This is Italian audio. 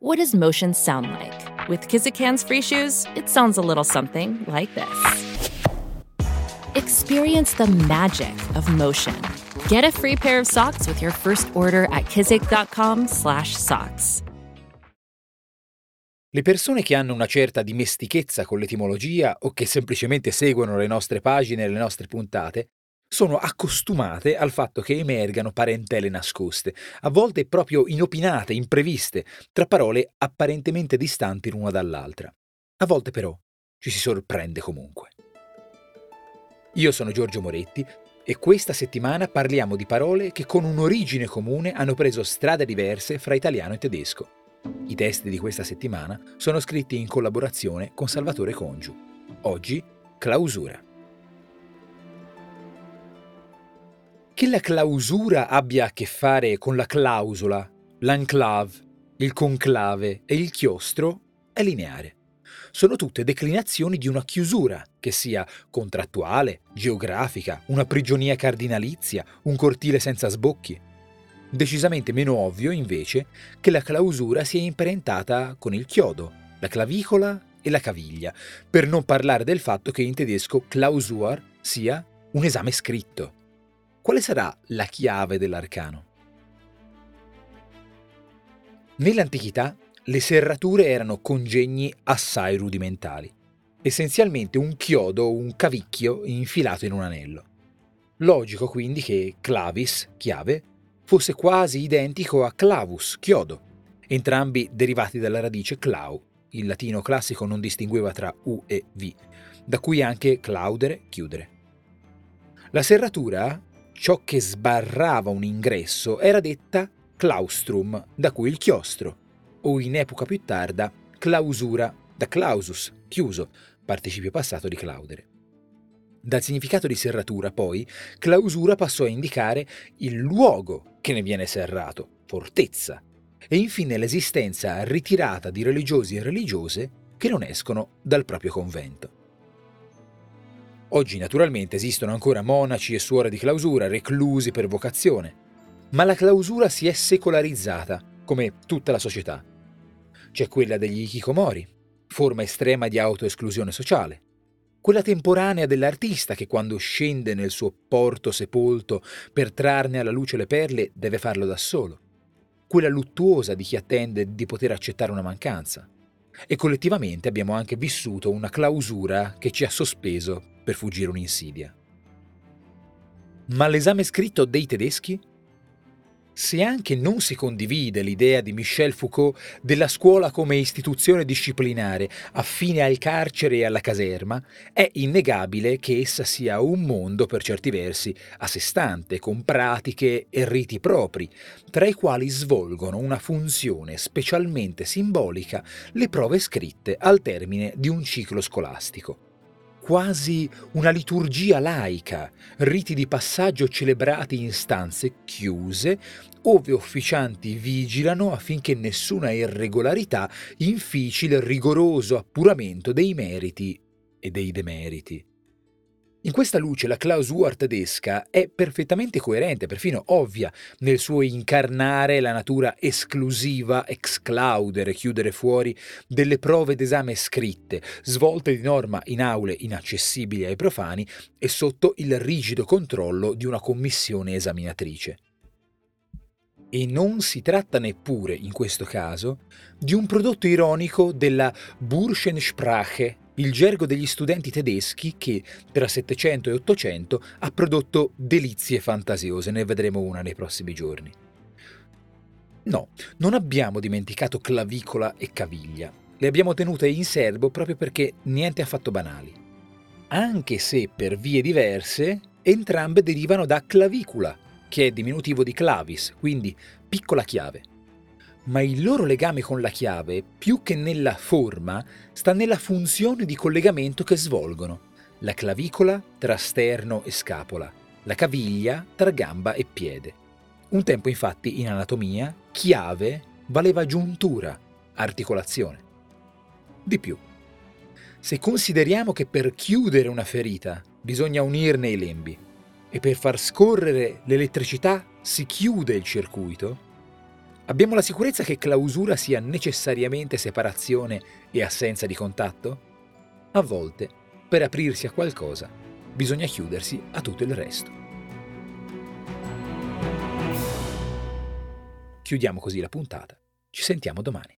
What does motion sound like? With Kizikans free shoes, it sounds a little something like this. Experience the magic of motion. Get a free pair of socks with your first order at kizik.com/socks. Le persone che hanno una certa dimestichezza con l'etimologia o che semplicemente seguono le nostre pagine e le nostre puntate sono accostumate al fatto che emergano parentele nascoste, a volte proprio inopinate, impreviste, tra parole apparentemente distanti l'una dall'altra. A volte però ci si sorprende comunque. Io sono Giorgio Moretti e questa settimana parliamo di parole che con un'origine comune hanno preso strade diverse fra italiano e tedesco. I testi di questa settimana sono scritti in collaborazione con Salvatore Congiu. Oggi, clausura. Che la clausura abbia a che fare con la clausola, l'enclave, il conclave e il chiostro è lineare. Sono tutte declinazioni di una chiusura, che sia contrattuale, geografica, una prigionia cardinalizia, un cortile senza sbocchi. Decisamente meno ovvio, invece, che la clausura sia imparentata con il chiodo, la clavicola e la caviglia, per non parlare del fatto che in tedesco Klausur sia un esame scritto. Quale sarà la chiave dell'arcano? Nell'antichità le serrature erano congegni assai rudimentali, essenzialmente un chiodo o un cavicchio infilato in un anello. Logico quindi che clavis, chiave, fosse quasi identico a clavus, chiodo, entrambi derivati dalla radice clau. Il latino classico non distingueva tra U e V, da cui anche claudere, chiudere. La serratura ciò che sbarrava un ingresso era detta claustrum, da cui il chiostro, o in epoca più tarda clausura, da clausus, chiuso, participio passato di claudere. Dal significato di serratura, poi, clausura passò a indicare il luogo che ne viene serrato, fortezza, e infine l'esistenza ritirata di religiosi e religiose che non escono dal proprio convento. Oggi naturalmente esistono ancora monaci e suore di clausura reclusi per vocazione, ma la clausura si è secolarizzata, come tutta la società. C'è quella degli ikikomori, forma estrema di autoesclusione sociale, quella temporanea dell'artista che quando scende nel suo porto sepolto per trarne alla luce le perle deve farlo da solo, quella luttuosa di chi attende di poter accettare una mancanza. E collettivamente abbiamo anche vissuto una clausura che ci ha sospeso per fuggire un'insidia. Ma l'esame scritto dei tedeschi? Se anche non si condivide l'idea di Michel Foucault della scuola come istituzione disciplinare affine al carcere e alla caserma, è innegabile che essa sia un mondo per certi versi a sé stante, con pratiche e riti propri, tra i quali svolgono una funzione specialmente simbolica le prove scritte al termine di un ciclo scolastico quasi una liturgia laica, riti di passaggio celebrati in stanze chiuse, ove ufficianti vigilano affinché nessuna irregolarità infici il rigoroso appuramento dei meriti e dei demeriti. In questa luce la clausura tedesca è perfettamente coerente, perfino ovvia, nel suo incarnare la natura esclusiva, exclaudere, chiudere fuori, delle prove d'esame scritte, svolte di norma in aule inaccessibili ai profani e sotto il rigido controllo di una commissione esaminatrice. E non si tratta neppure, in questo caso, di un prodotto ironico della Burschensprache il gergo degli studenti tedeschi che tra 700 e 800 ha prodotto delizie fantasiose, ne vedremo una nei prossimi giorni. No, non abbiamo dimenticato clavicola e caviglia, le abbiamo tenute in serbo proprio perché niente affatto banali. Anche se per vie diverse, entrambe derivano da clavicula, che è diminutivo di clavis, quindi piccola chiave ma il loro legame con la chiave, più che nella forma, sta nella funzione di collegamento che svolgono. La clavicola tra sterno e scapola, la caviglia tra gamba e piede. Un tempo infatti in anatomia chiave valeva giuntura, articolazione. Di più, se consideriamo che per chiudere una ferita bisogna unirne i lembi e per far scorrere l'elettricità si chiude il circuito, Abbiamo la sicurezza che clausura sia necessariamente separazione e assenza di contatto? A volte, per aprirsi a qualcosa, bisogna chiudersi a tutto il resto. Chiudiamo così la puntata. Ci sentiamo domani.